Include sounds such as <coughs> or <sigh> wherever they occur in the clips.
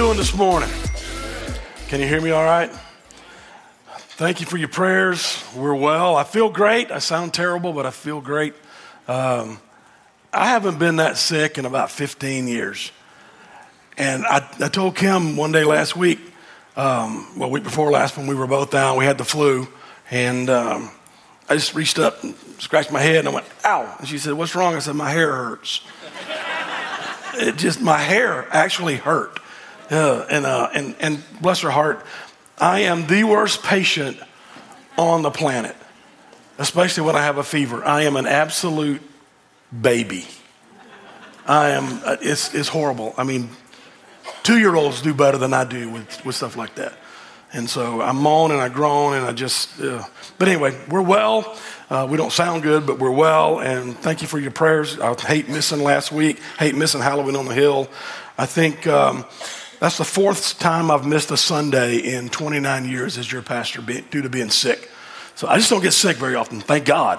Doing this morning? Can you hear me all right? Thank you for your prayers. We're well. I feel great. I sound terrible, but I feel great. Um, I haven't been that sick in about 15 years. And I, I told Kim one day last week, um, well, week before last when we were both down, we had the flu. And um, I just reached up and scratched my head and I went, ow. And she said, What's wrong? I said, My hair hurts. <laughs> it just, my hair actually hurt. Uh, and, uh, and, and bless her heart, I am the worst patient on the planet, especially when I have a fever. I am an absolute baby. I am, uh, it's, it's horrible. I mean, two year olds do better than I do with, with stuff like that. And so I moan and I groan and I just, uh, but anyway, we're well. Uh, we don't sound good, but we're well. And thank you for your prayers. I hate missing last week, hate missing Halloween on the Hill. I think um, that's the fourth time I've missed a Sunday in 29 years as your pastor due to being sick. So I just don't get sick very often, thank God.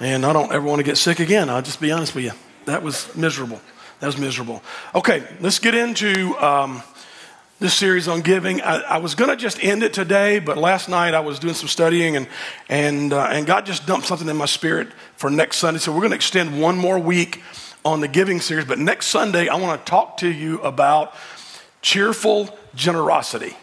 And I don't ever want to get sick again. I'll just be honest with you. That was miserable. That was miserable. Okay, let's get into um, this series on giving. I, I was going to just end it today, but last night I was doing some studying and, and, uh, and God just dumped something in my spirit for next Sunday. So we're going to extend one more week on the giving series. But next Sunday, I want to talk to you about cheerful generosity.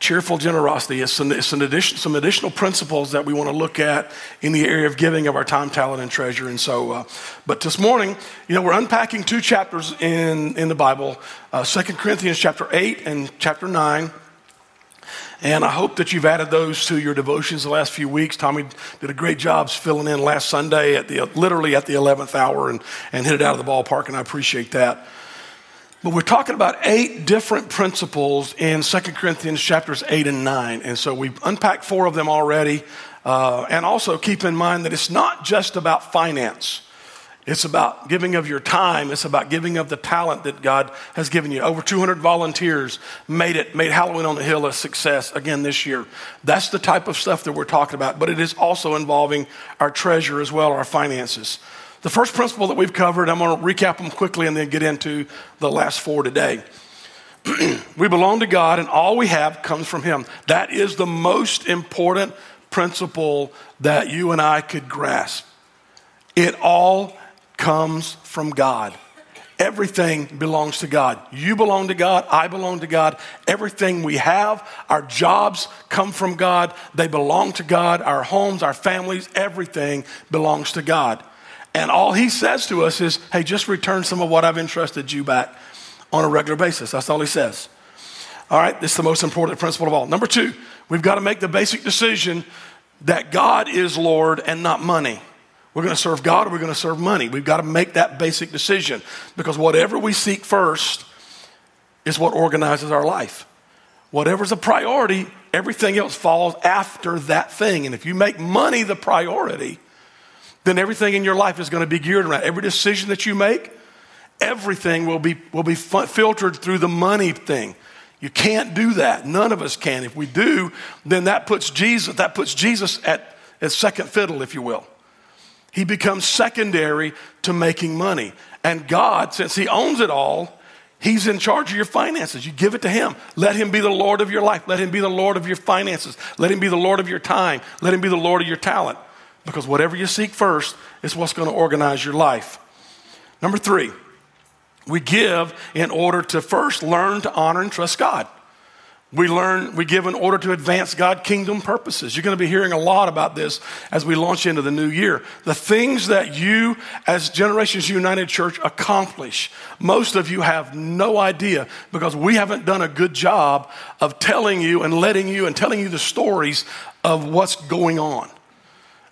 Cheerful generosity is some, some, addition, some additional principles that we want to look at in the area of giving of our time, talent, and treasure. And so, uh, but this morning, you know, we're unpacking two chapters in, in the Bible uh, 2 Corinthians chapter 8 and chapter 9. And I hope that you've added those to your devotions the last few weeks. Tommy did a great job filling in last Sunday at the literally at the 11th hour and, and hit it out of the ballpark, and I appreciate that. But we're talking about eight different principles in 2 Corinthians chapters 8 and 9. And so we've unpacked four of them already. Uh, and also keep in mind that it's not just about finance. It's about giving of your time. It's about giving of the talent that God has given you. Over 200 volunteers made it, made Halloween on the Hill a success again this year. That's the type of stuff that we're talking about, but it is also involving our treasure as well, our finances. The first principle that we've covered, I'm going to recap them quickly and then get into the last four today. <clears throat> we belong to God, and all we have comes from Him. That is the most important principle that you and I could grasp. It all comes from God. Everything belongs to God. You belong to God. I belong to God. Everything we have, our jobs come from God. They belong to God. Our homes, our families, everything belongs to God. And all he says to us is, hey, just return some of what I've entrusted you back on a regular basis. That's all he says. All right, this is the most important principle of all. Number two, we've got to make the basic decision that God is Lord and not money. We're going to serve God or we're going to serve money. We've got to make that basic decision because whatever we seek first is what organizes our life. Whatever's a priority, everything else falls after that thing. And if you make money the priority, then everything in your life is going to be geared around every decision that you make. Everything will be, will be filtered through the money thing. You can't do that. None of us can. If we do, then that puts Jesus, that puts Jesus at, at second fiddle, if you will. He becomes secondary to making money. And God, since He owns it all, He's in charge of your finances. You give it to Him. Let Him be the Lord of your life. Let Him be the Lord of your finances. Let Him be the Lord of your time. Let Him be the Lord of your talent because whatever you seek first is what's going to organize your life. Number three, we give in order to first learn to honor and trust God. We learn, we give in order to advance God kingdom purposes. You're going to be hearing a lot about this as we launch into the new year. The things that you, as Generations United Church, accomplish, most of you have no idea because we haven't done a good job of telling you and letting you and telling you the stories of what's going on.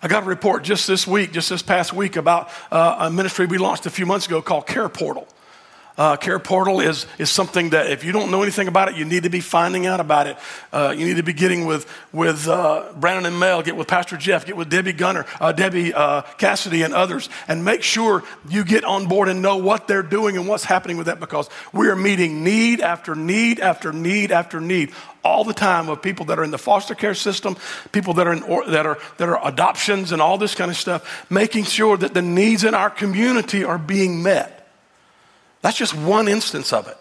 I got a report just this week, just this past week, about uh, a ministry we launched a few months ago called Care Portal. Uh, Care Portal is, is something that if you don't know anything about it, you need to be finding out about it. Uh, you need to be getting with, with uh, Brandon and Mel, get with Pastor Jeff, get with Debbie Gunner, uh, Debbie uh, Cassidy, and others, and make sure you get on board and know what they're doing and what's happening with that because we are meeting need after need after need after need all the time of people that are in the foster care system, people that are, in, or, that are, that are adoptions and all this kind of stuff, making sure that the needs in our community are being met. That's just one instance of it.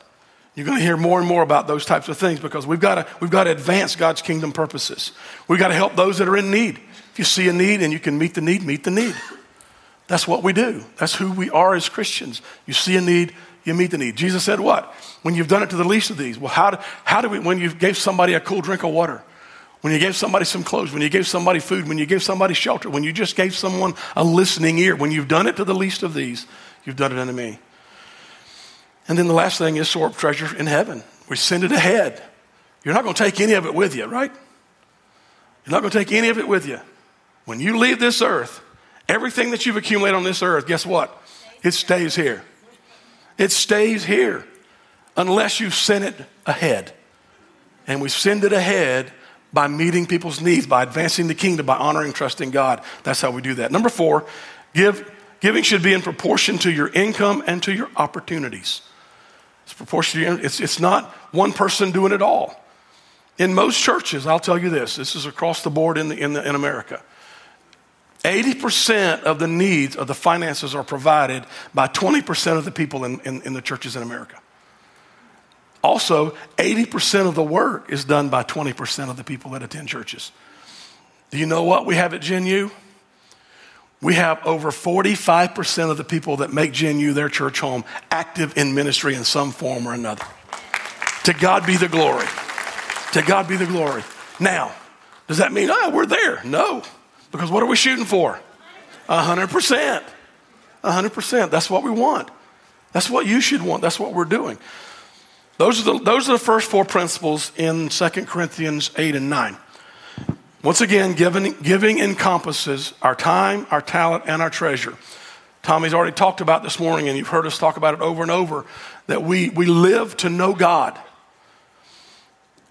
You're going to hear more and more about those types of things because we've got to, we've got to advance God's kingdom purposes. We've got to help those that are in need. If you see a need and you can meet the need, meet the need. That's what we do. That's who we are as Christians. You see a need, you meet the need. Jesus said, What? When you've done it to the least of these. Well, how do, how do we, when you gave somebody a cool drink of water, when you gave somebody some clothes, when you gave somebody food, when you gave somebody shelter, when you just gave someone a listening ear, when you've done it to the least of these, you've done it unto me. And then the last thing is store up treasure in heaven. We send it ahead. You're not going to take any of it with you, right? You're not going to take any of it with you. When you leave this earth, everything that you've accumulated on this earth, guess what? It stays here. It stays here unless you send it ahead. And we send it ahead by meeting people's needs, by advancing the kingdom, by honoring, trusting God. That's how we do that. Number four, give, giving should be in proportion to your income and to your opportunities. It's proportional. It's, it's not one person doing it all. In most churches, I'll tell you this this is across the board in, the, in, the, in America. 80% of the needs of the finances are provided by 20% of the people in, in, in the churches in America. Also, 80% of the work is done by 20% of the people that attend churches. Do you know what we have at GenU? We have over 45% of the people that make GenU their church home active in ministry in some form or another. To God be the glory. To God be the glory. Now, does that mean, oh, we're there? No. Because what are we shooting for? 100%. 100%. That's what we want. That's what you should want. That's what we're doing. Those are the, those are the first four principles in 2 Corinthians 8 and 9. Once again, giving, giving encompasses our time, our talent, and our treasure. Tommy's already talked about this morning, and you've heard us talk about it over and over that we, we live to know God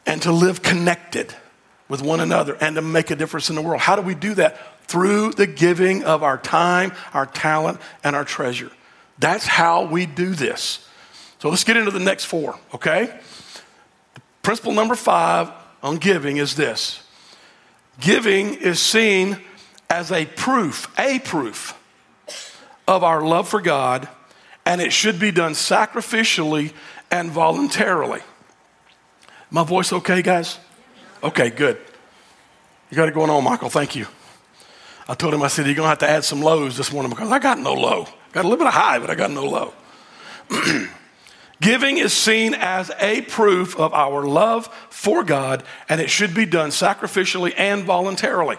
and to live connected with one another and to make a difference in the world. How do we do that? Through the giving of our time, our talent, and our treasure. That's how we do this. So let's get into the next four, okay? Principle number five on giving is this Giving is seen as a proof, a proof of our love for God, and it should be done sacrificially and voluntarily. My voice okay, guys? Okay, good. You got it going on, Michael. Thank you. I told him, I said, you're going to have to add some lows this morning because I got no low. Got a little bit of high, but I got no low. <clears throat> Giving is seen as a proof of our love for God, and it should be done sacrificially and voluntarily.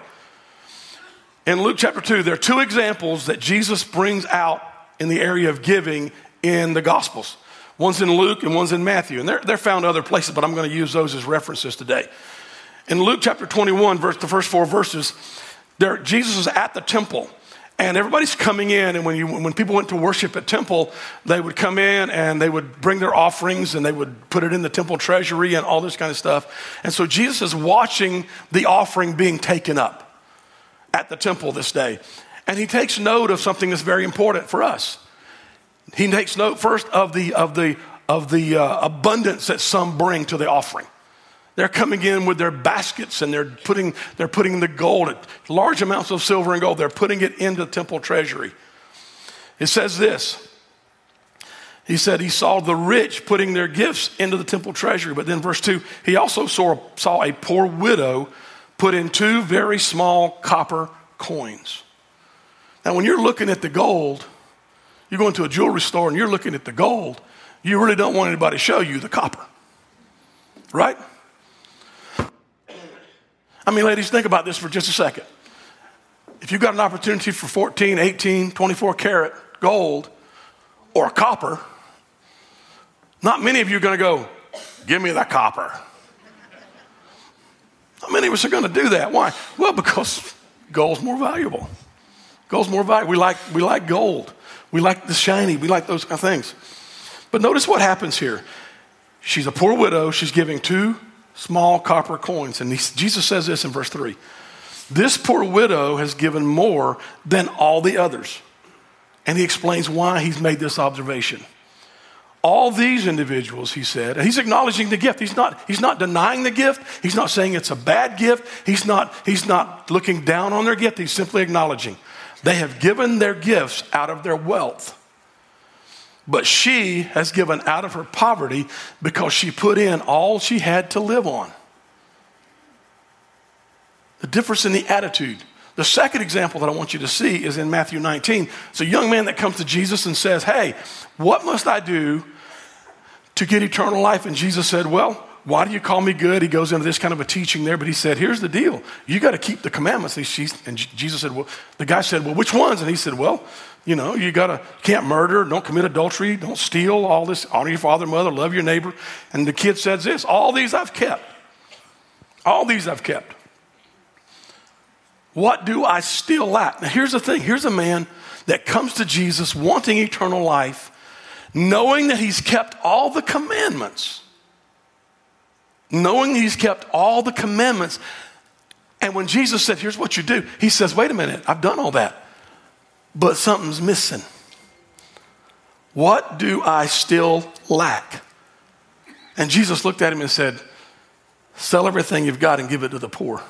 In Luke chapter 2, there are two examples that Jesus brings out in the area of giving in the Gospels. One's in Luke and one's in Matthew, and they're, they're found other places, but I'm going to use those as references today. In Luke chapter 21, verse, the first four verses, there, Jesus is at the temple and everybody's coming in, and when, you, when people went to worship at temple, they would come in and they would bring their offerings and they would put it in the temple treasury and all this kind of stuff. And so Jesus is watching the offering being taken up at the temple this day. And he takes note of something that's very important for us. He takes note first of the, of the, of the uh, abundance that some bring to the offering. They're coming in with their baskets and they're putting, they're putting the gold, large amounts of silver and gold, they're putting it into the temple treasury. It says this. He said he saw the rich putting their gifts into the temple treasury. But then, verse 2, he also saw, saw a poor widow put in two very small copper coins. Now, when you're looking at the gold, you go into a jewelry store and you're looking at the gold, you really don't want anybody to show you the copper, right? I mean, ladies, think about this for just a second. If you've got an opportunity for 14, 18, 24 karat gold or copper, not many of you are going to go, Give me the copper. Not many of us are going to do that. Why? Well, because gold's more valuable. Gold's more valuable. We like, we like gold. We like the shiny. We like those kind of things. But notice what happens here. She's a poor widow. She's giving two small copper coins. And he, Jesus says this in verse 3 This poor widow has given more than all the others. And he explains why he's made this observation. All these individuals, he said, and he's acknowledging the gift. He's not, he's not denying the gift. He's not saying it's a bad gift. He's not, he's not looking down on their gift. He's simply acknowledging they have given their gifts out of their wealth. But she has given out of her poverty because she put in all she had to live on. The difference in the attitude. The second example that I want you to see is in Matthew 19. It's a young man that comes to Jesus and says, Hey, what must I do to get eternal life? And Jesus said, Well, why do you call me good? He goes into this kind of a teaching there, but he said, Here's the deal. You got to keep the commandments. And Jesus said, Well, the guy said, Well, which ones? And he said, Well, you know, you got to, can't murder, don't commit adultery, don't steal, all this, honor your father and mother, love your neighbor. And the kid says this, All these I've kept. All these I've kept. What do I still lack? Now, here's the thing here's a man that comes to Jesus wanting eternal life, knowing that he's kept all the commandments knowing he's kept all the commandments. And when Jesus said, Here's what you do, he says, Wait a minute, I've done all that, but something's missing. What do I still lack? And Jesus looked at him and said, Sell everything you've got and give it to the poor.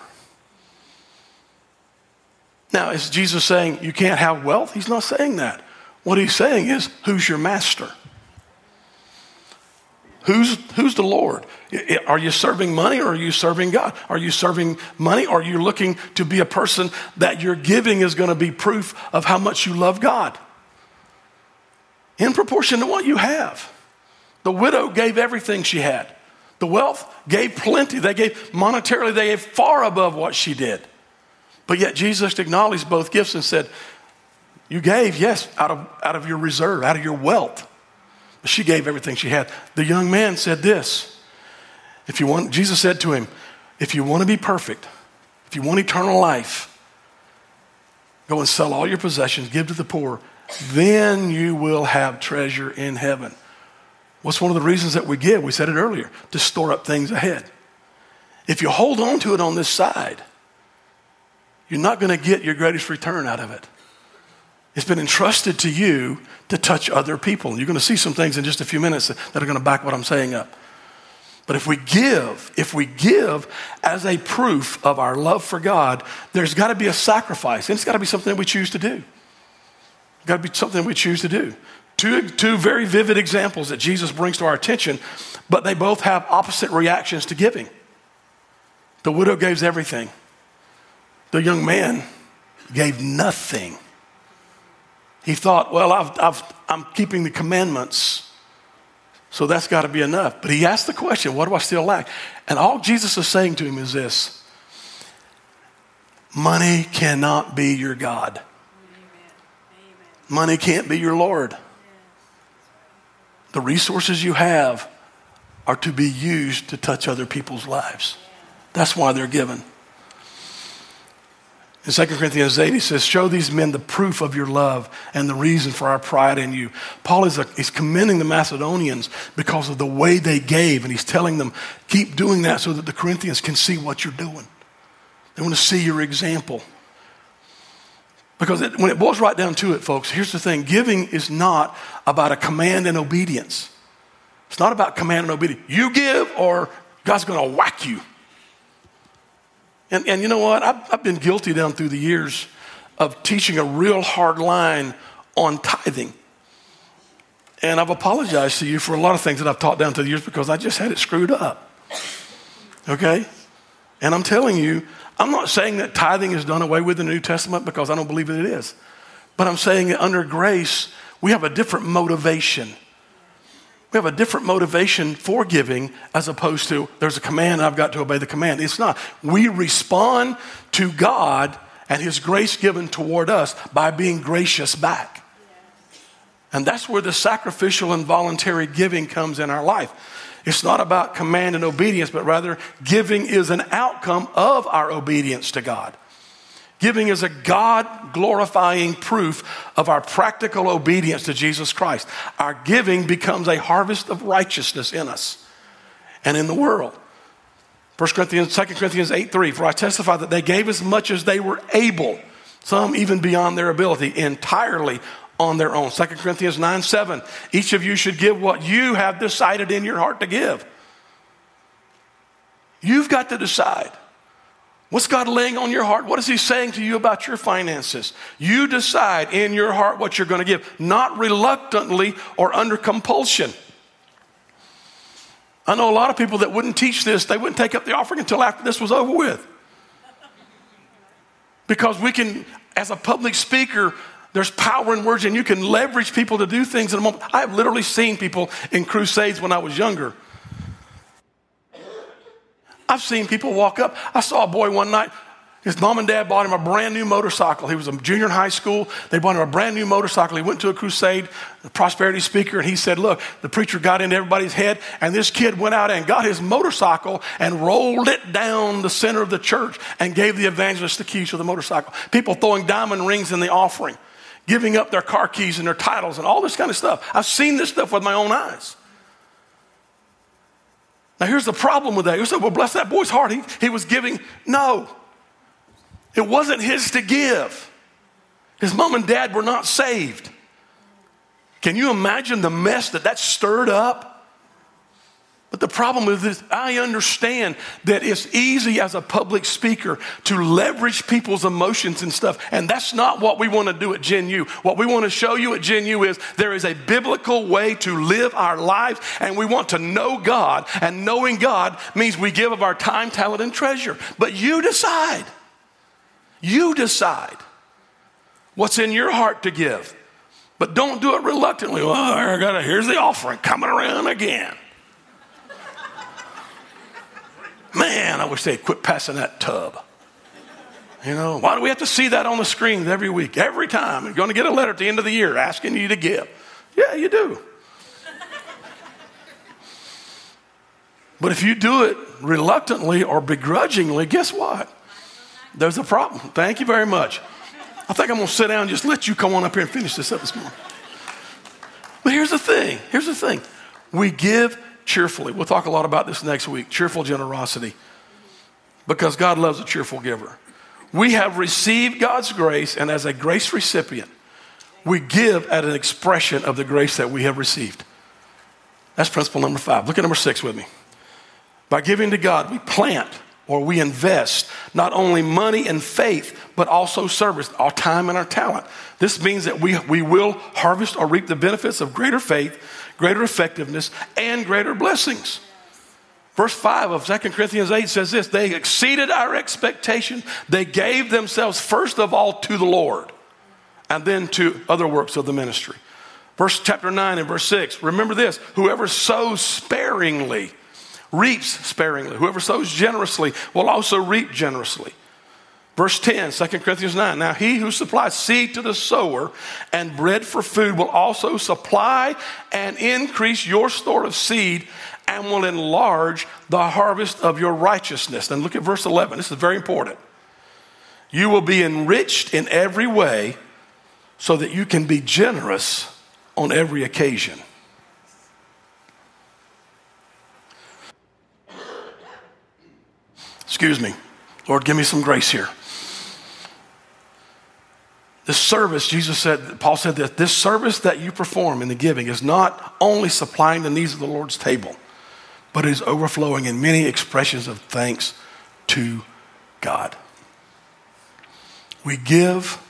Now, is Jesus saying you can't have wealth? He's not saying that. What he's saying is, Who's your master? Who's, who's the Lord? Are you serving money or are you serving God? Are you serving money or are you looking to be a person that your giving is going to be proof of how much you love God? In proportion to what you have. The widow gave everything she had. The wealth gave plenty. They gave monetarily, they gave far above what she did. But yet Jesus acknowledged both gifts and said, You gave, yes, out of, out of your reserve, out of your wealth. She gave everything she had. The young man said this. If you want, Jesus said to him, if you want to be perfect, if you want eternal life, go and sell all your possessions, give to the poor, then you will have treasure in heaven. What's one of the reasons that we give? We said it earlier to store up things ahead. If you hold on to it on this side, you're not going to get your greatest return out of it. It's been entrusted to you to touch other people. And you're going to see some things in just a few minutes that are going to back what I'm saying up. But if we give, if we give as a proof of our love for God, there's got to be a sacrifice. And it's got to be something that we choose to do. Got to be something we choose to do. Two, two very vivid examples that Jesus brings to our attention, but they both have opposite reactions to giving. The widow gave everything, the young man gave nothing. He thought, well, i am keeping the commandments, so that's got to be enough. But he asked the question, what do I still lack? And all Jesus is saying to him is this money cannot be your God, money can't be your Lord. The resources you have are to be used to touch other people's lives. That's why they're given. In 2 Corinthians 8, he says, Show these men the proof of your love and the reason for our pride in you. Paul is, a, is commending the Macedonians because of the way they gave, and he's telling them, Keep doing that so that the Corinthians can see what you're doing. They want to see your example. Because it, when it boils right down to it, folks, here's the thing giving is not about a command and obedience. It's not about command and obedience. You give, or God's going to whack you. And, and you know what? I've, I've been guilty down through the years of teaching a real hard line on tithing. And I've apologized to you for a lot of things that I've taught down through the years because I just had it screwed up. Okay? And I'm telling you, I'm not saying that tithing is done away with in the New Testament because I don't believe that it is. But I'm saying that under grace, we have a different motivation. We have a different motivation for giving as opposed to there's a command, I've got to obey the command. It's not. We respond to God and His grace given toward us by being gracious back. And that's where the sacrificial and voluntary giving comes in our life. It's not about command and obedience, but rather giving is an outcome of our obedience to God. Giving is a God glorifying proof of our practical obedience to Jesus Christ. Our giving becomes a harvest of righteousness in us and in the world. 1 Corinthians, 2 Corinthians 8 3, for I testify that they gave as much as they were able, some even beyond their ability, entirely on their own. 2 Corinthians 9 7, each of you should give what you have decided in your heart to give. You've got to decide. What's God laying on your heart? What is He saying to you about your finances? You decide in your heart what you're going to give, not reluctantly or under compulsion. I know a lot of people that wouldn't teach this, they wouldn't take up the offering until after this was over with. Because we can, as a public speaker, there's power in words and you can leverage people to do things in a moment. I have literally seen people in crusades when I was younger. I've seen people walk up. I saw a boy one night his mom and dad bought him a brand new motorcycle. He was a junior in high school. They bought him a brand new motorcycle. He went to a crusade, a prosperity speaker, and he said, Look, the preacher got into everybody's head, and this kid went out and got his motorcycle and rolled it down the center of the church and gave the evangelist the keys to the motorcycle. People throwing diamond rings in the offering, giving up their car keys and their titles and all this kind of stuff. I've seen this stuff with my own eyes. Now, here's the problem with that. You say, Well, bless that boy's heart. He, he was giving. No. It wasn't his to give. His mom and dad were not saved. Can you imagine the mess that that stirred up? But the problem is this I understand that it's easy as a public speaker to leverage people's emotions and stuff. And that's not what we want to do at Gen U. What we want to show you at Gen U is there is a biblical way to live our lives, and we want to know God. And knowing God means we give of our time, talent, and treasure. But you decide. You decide what's in your heart to give. But don't do it reluctantly. Well, I gotta, here's the offering coming around again. Man, I wish they'd quit passing that tub. You know, why do we have to see that on the screen every week, every time? You're going to get a letter at the end of the year asking you to give. Yeah, you do. but if you do it reluctantly or begrudgingly, guess what? There's a problem. Thank you very much. I think I'm going to sit down and just let you come on up here and finish this up this morning. But here's the thing here's the thing we give cheerfully. We'll talk a lot about this next week cheerful generosity because God loves a cheerful giver. We have received God's grace, and as a grace recipient, we give at an expression of the grace that we have received. That's principle number five. Look at number six with me. By giving to God, we plant or we invest not only money and faith, but also service, our time and our talent. This means that we, we will harvest or reap the benefits of greater faith, greater effectiveness, and greater blessings. Verse 5 of 2 Corinthians 8 says this They exceeded our expectation. They gave themselves first of all to the Lord and then to other works of the ministry. Verse chapter 9 and verse 6 remember this whoever sows sparingly reaps sparingly. Whoever sows generously will also reap generously. Verse 10, 2 Corinthians 9. Now, he who supplies seed to the sower and bread for food will also supply and increase your store of seed and will enlarge the harvest of your righteousness. Then look at verse 11. This is very important. You will be enriched in every way so that you can be generous on every occasion. Excuse me. Lord, give me some grace here. This service, Jesus said, Paul said that this service that you perform in the giving is not only supplying the needs of the Lord's table, but is overflowing in many expressions of thanks to God. We give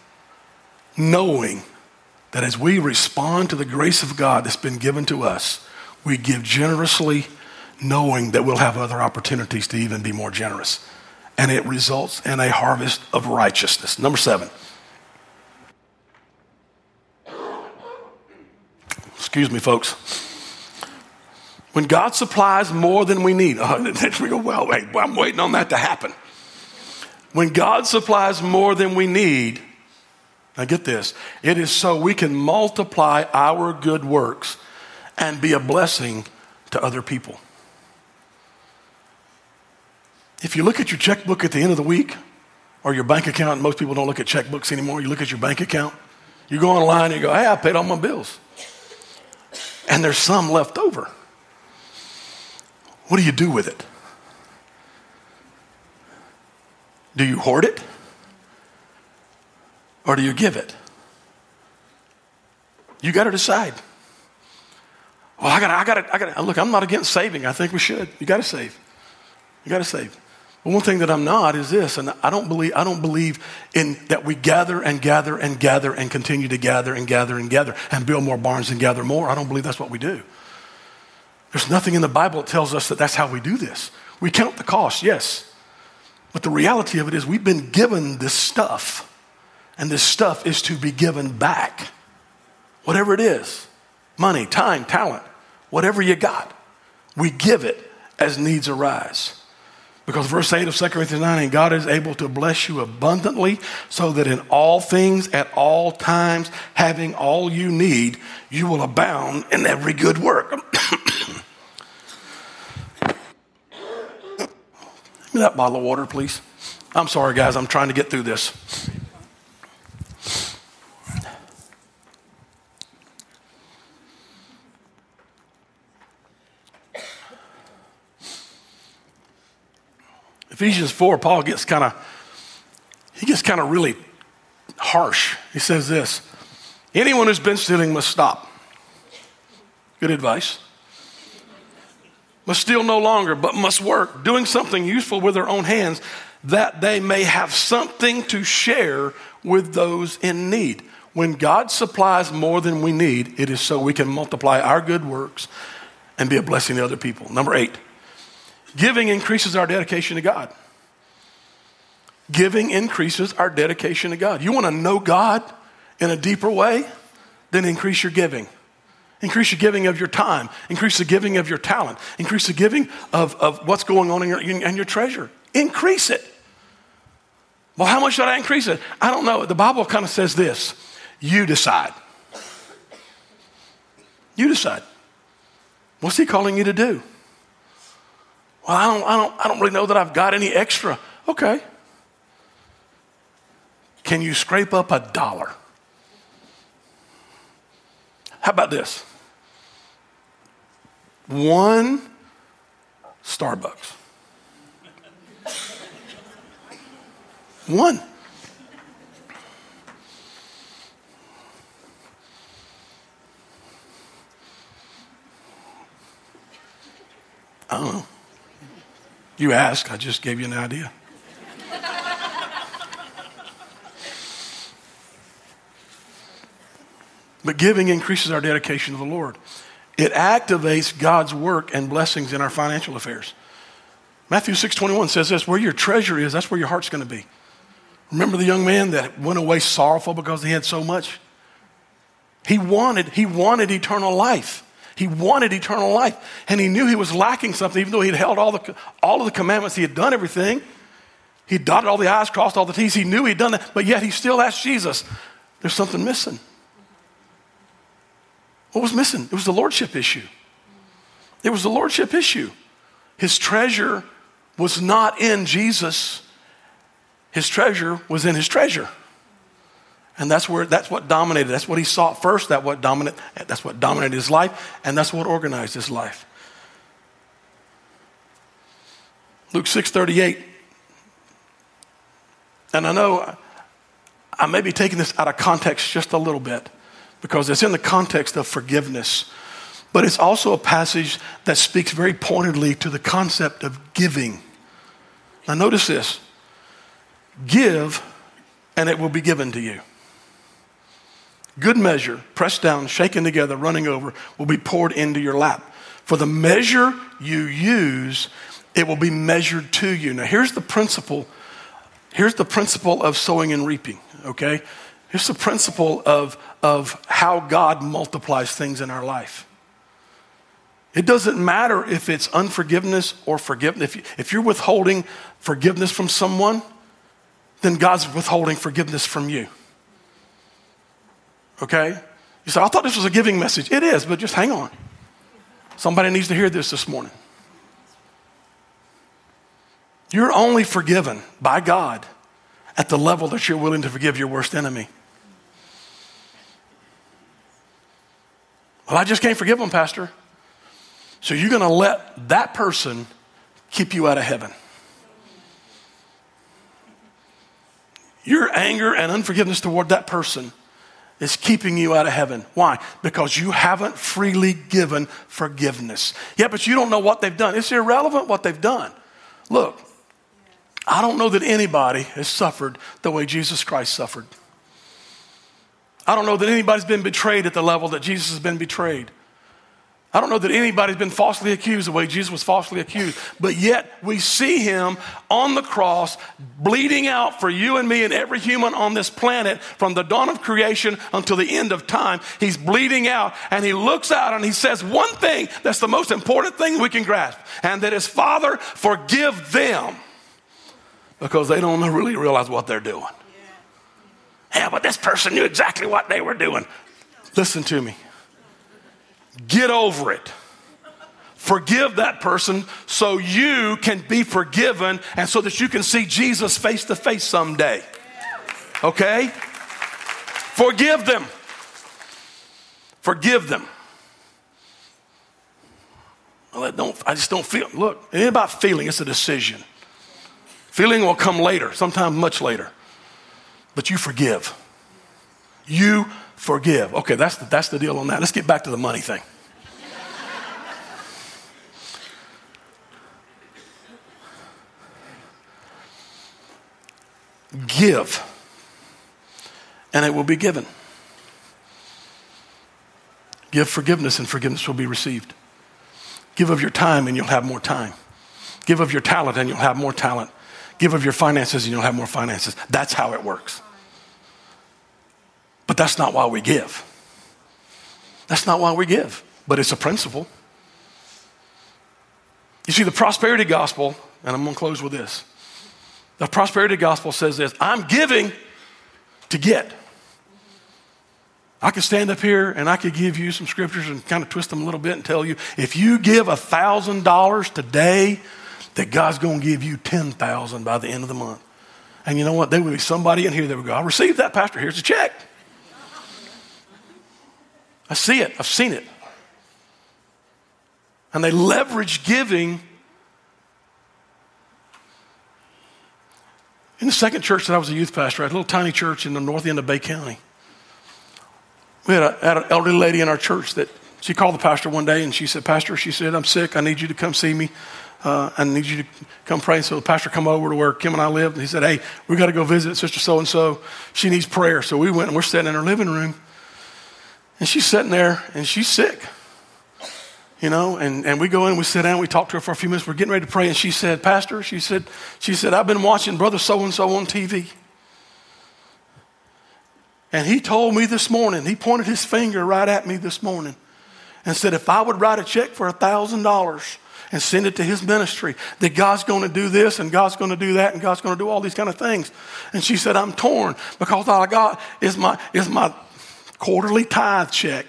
knowing that as we respond to the grace of God that's been given to us, we give generously knowing that we'll have other opportunities to even be more generous. And it results in a harvest of righteousness. Number seven. Excuse me, folks. When God supplies more than we need, oh, we go, well, wait, I'm waiting on that to happen. When God supplies more than we need, now get this, it is so we can multiply our good works and be a blessing to other people. If you look at your checkbook at the end of the week or your bank account, most people don't look at checkbooks anymore. You look at your bank account, you go online and you go, hey, I paid all my bills. And there's some left over. What do you do with it? Do you hoard it? Or do you give it? You got to decide. Well, I got to, I got to, I got to. Look, I'm not against saving. I think we should. You got to save. You got to save. One thing that I'm not is this, and I don't believe I don't believe in that we gather and gather and gather and continue to gather and gather and gather and build more barns and gather more. I don't believe that's what we do. There's nothing in the Bible that tells us that that's how we do this. We count the cost, yes. But the reality of it is we've been given this stuff, and this stuff is to be given back. Whatever it is money, time, talent, whatever you got, we give it as needs arise. Because verse 8 of 2 Corinthians 9, and God is able to bless you abundantly so that in all things, at all times, having all you need, you will abound in every good work. <coughs> Give me that bottle of water, please. I'm sorry, guys, I'm trying to get through this. Ephesians 4, Paul gets kind of, he gets kind of really harsh. He says this Anyone who's been stealing must stop. Good advice. Must steal no longer, but must work, doing something useful with their own hands, that they may have something to share with those in need. When God supplies more than we need, it is so we can multiply our good works and be a blessing to other people. Number eight, Giving increases our dedication to God. Giving increases our dedication to God. You want to know God in a deeper way? Then increase your giving. Increase your giving of your time. Increase the giving of your talent. Increase the giving of, of what's going on in your, in your treasure. Increase it. Well, how much should I increase it? I don't know. The Bible kind of says this you decide. You decide. What's He calling you to do? Well, I don't, I don't, I don't really know that I've got any extra. Okay. Can you scrape up a dollar? How about this? One Starbucks. One. I don't know. You ask, I just gave you an idea. but giving increases our dedication to the Lord. It activates God's work and blessings in our financial affairs. Matthew 6:21 says this, where your treasure is, that's where your heart's going to be. Remember the young man that went away sorrowful because he had so much? He wanted, he wanted eternal life. He wanted eternal life. And he knew he was lacking something, even though he'd held all, the, all of the commandments, he had done everything. He dotted all the I's, crossed all the T's. He knew he'd done that, but yet he still asked Jesus, There's something missing. What was missing? It was the lordship issue. It was the lordship issue. His treasure was not in Jesus, his treasure was in his treasure. And that's where that's what dominated. That's what he sought first. That what dominate, that's what dominated his life, and that's what organized his life. Luke 6:38. And I know I may be taking this out of context just a little bit because it's in the context of forgiveness. But it's also a passage that speaks very pointedly to the concept of giving. Now, notice this give, and it will be given to you. Good measure, pressed down, shaken together, running over, will be poured into your lap. For the measure you use, it will be measured to you. Now, here's the principle. Here's the principle of sowing and reaping, okay? Here's the principle of, of how God multiplies things in our life. It doesn't matter if it's unforgiveness or forgiveness. If, you, if you're withholding forgiveness from someone, then God's withholding forgiveness from you. Okay? You say, I thought this was a giving message. It is, but just hang on. Somebody needs to hear this this morning. You're only forgiven by God at the level that you're willing to forgive your worst enemy. Well, I just can't forgive them, Pastor. So you're going to let that person keep you out of heaven. Your anger and unforgiveness toward that person is keeping you out of heaven. Why? Because you haven't freely given forgiveness. Yeah, but you don't know what they've done. It's irrelevant what they've done. Look, I don't know that anybody has suffered the way Jesus Christ suffered. I don't know that anybody's been betrayed at the level that Jesus has been betrayed. I don't know that anybody's been falsely accused the way Jesus was falsely accused, but yet we see him on the cross bleeding out for you and me and every human on this planet from the dawn of creation until the end of time. He's bleeding out and he looks out and he says one thing that's the most important thing we can grasp, and that is, Father, forgive them because they don't really realize what they're doing. Yeah, but this person knew exactly what they were doing. Listen to me. Get over it. Forgive that person so you can be forgiven and so that you can see Jesus face to face someday. Okay? Forgive them. Forgive them. Well, I, don't, I just don't feel. Look, it ain't about feeling, it's a decision. Feeling will come later, sometimes much later. But you forgive. You forgive. Okay, that's the, that's the deal on that. Let's get back to the money thing. Give, and it will be given. Give forgiveness, and forgiveness will be received. Give of your time, and you'll have more time. Give of your talent, and you'll have more talent. Give of your finances, and you'll have more finances. That's how it works. But that's not why we give. That's not why we give, but it's a principle. You see, the prosperity gospel, and I'm going to close with this. The prosperity gospel says this I'm giving to get. I could stand up here and I could give you some scriptures and kind of twist them a little bit and tell you if you give $1,000 today, that God's going to give you 10,000 by the end of the month. And you know what? There would be somebody in here that would go, I received that, Pastor. Here's a check. I see it. I've seen it. And they leverage giving. In the second church that I was a youth pastor at, a little tiny church in the north end of Bay County, we had, a, had an elderly lady in our church that she called the pastor one day and she said, Pastor, she said, I'm sick. I need you to come see me. Uh, I need you to come pray. So the pastor come over to where Kim and I lived. And he said, Hey, we got to go visit Sister So and so. She needs prayer. So we went and we're sitting in her living room. And she's sitting there and she's sick. You know, and, and we go in, we sit down, we talk to her for a few minutes, we're getting ready to pray, and she said, Pastor, she said, she said, I've been watching Brother So and so on TV. And he told me this morning, he pointed his finger right at me this morning and said, if I would write a check for a thousand dollars and send it to his ministry, that God's going to do this and God's going to do that and God's going to do all these kind of things. And she said, I'm torn because all I got is my, is my quarterly tithe check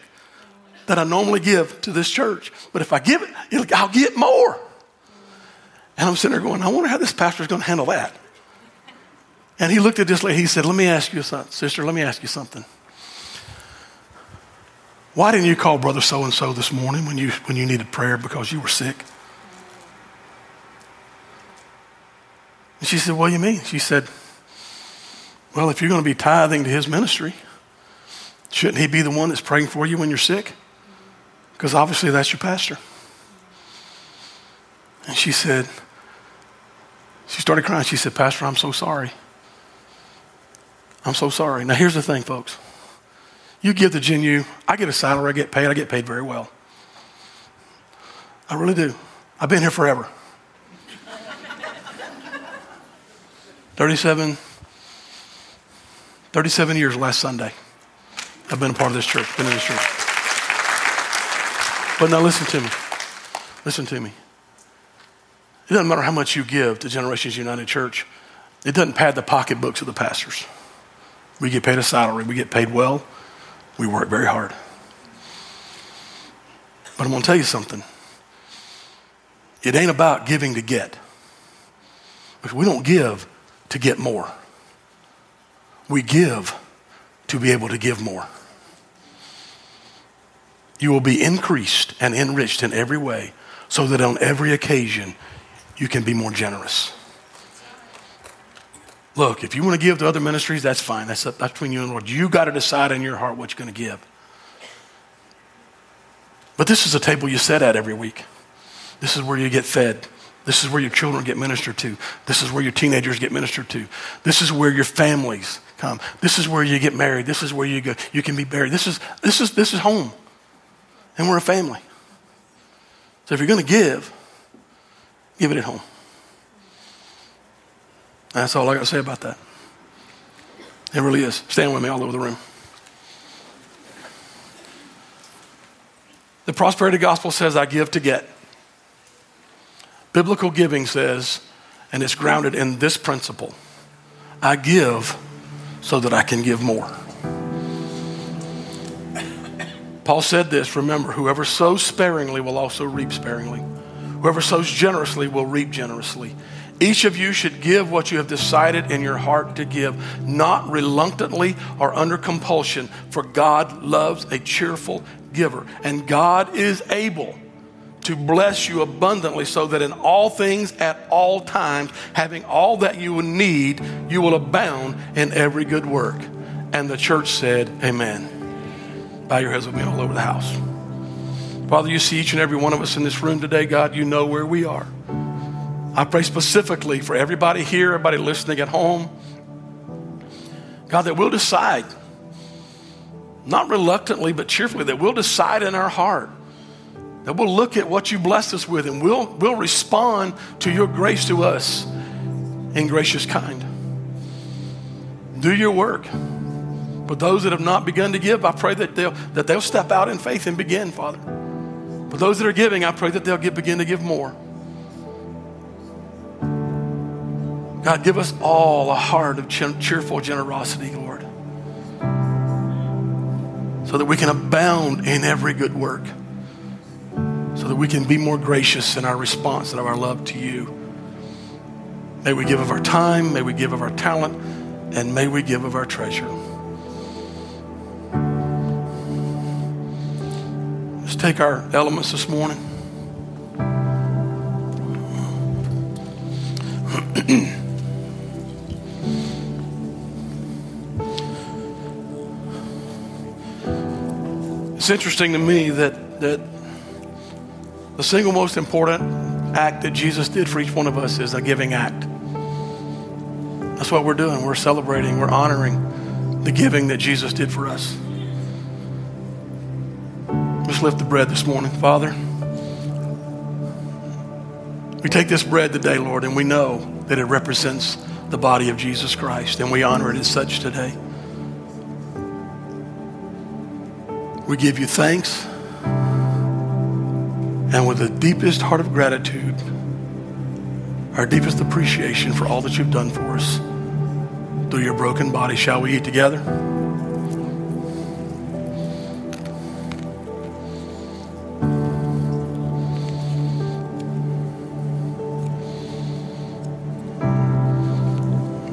that I normally give to this church. But if I give it, I'll get more. And I'm sitting there going, I wonder how this pastor is going to handle that. And he looked at this lady. He said, Let me ask you something, sister. Let me ask you something. Why didn't you call brother so and so this morning when you, when you needed prayer because you were sick? And she said, What do you mean? She said, Well, if you're going to be tithing to his ministry, Shouldn't he be the one that's praying for you when you're sick? Because obviously that's your pastor. And she said, she started crying. She said, Pastor, I'm so sorry. I'm so sorry. Now, here's the thing, folks. You give the GenU, I get a salary, I get paid, I get paid very well. I really do. I've been here forever. <laughs> 37, 37 years last Sunday. I've been a part of this church, been in this church. But now listen to me. Listen to me. It doesn't matter how much you give to Generations United Church, it doesn't pad the pocketbooks of the pastors. We get paid a salary, we get paid well, we work very hard. But I'm going to tell you something. It ain't about giving to get. We don't give to get more. We give to be able to give more. You will be increased and enriched in every way so that on every occasion you can be more generous. Look, if you want to give to other ministries, that's fine. That's, that's between you and the Lord. You got to decide in your heart what you're going to give. But this is a table you sit at every week. This is where you get fed. This is where your children get ministered to. This is where your teenagers get ministered to. This is where your families come. This is where you get married. This is where you go. You can be buried. This is this is this is home. And we're a family. So if you're going to give, give it at home. That's all I got to say about that. It really is. Stand with me all over the room. The prosperity gospel says, I give to get. Biblical giving says, and it's grounded in this principle I give so that I can give more. Paul said this remember, whoever sows sparingly will also reap sparingly. Whoever sows generously will reap generously. Each of you should give what you have decided in your heart to give, not reluctantly or under compulsion, for God loves a cheerful giver. And God is able to bless you abundantly so that in all things at all times, having all that you will need, you will abound in every good work. And the church said, Amen. Bow your heads with me all over the house. Father, you see each and every one of us in this room today. God, you know where we are. I pray specifically for everybody here, everybody listening at home. God, that we'll decide, not reluctantly, but cheerfully, that we'll decide in our heart that we'll look at what you blessed us with and we'll, we'll respond to your grace to us in gracious kind. Do your work. But those that have not begun to give, I pray that they'll, that they'll step out in faith and begin, Father. For those that are giving, I pray that they'll get, begin to give more. God, give us all a heart of cheerful generosity, Lord, so that we can abound in every good work, that we can be more gracious in our response and of our love to you. May we give of our time, may we give of our talent, and may we give of our treasure. Let's take our elements this morning. <clears throat> It's interesting to me that, that the single most important act that Jesus did for each one of us is a giving act. That's what we're doing. We're celebrating, we're honoring the giving that Jesus did for us. Let's lift the bread this morning, Father. We take this bread today, Lord, and we know that it represents the body of Jesus Christ, and we honor it as such today. We give you thanks. And with the deepest heart of gratitude, our deepest appreciation for all that you've done for us through your broken body, shall we eat together?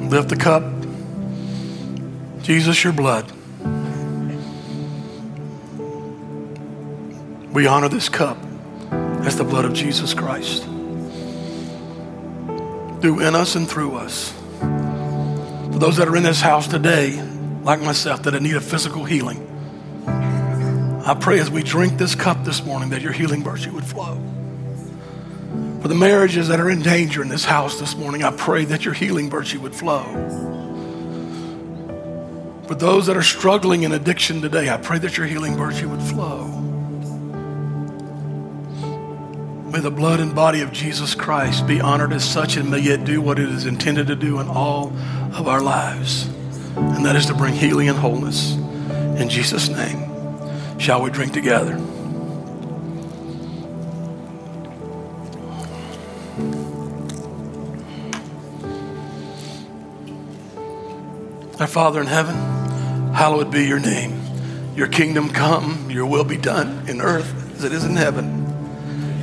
Lift the cup. Jesus, your blood. We honor this cup as the blood of Jesus Christ. Do in us and through us. For those that are in this house today, like myself, that need a physical healing, I pray as we drink this cup this morning that your healing virtue would flow. For the marriages that are in danger in this house this morning, I pray that your healing virtue would flow. For those that are struggling in addiction today, I pray that your healing virtue would flow. May the blood and body of Jesus Christ be honored as such and may yet do what it is intended to do in all of our lives. And that is to bring healing and wholeness. In Jesus' name, shall we drink together? Our Father in heaven, hallowed be your name. Your kingdom come, your will be done in earth as it is in heaven.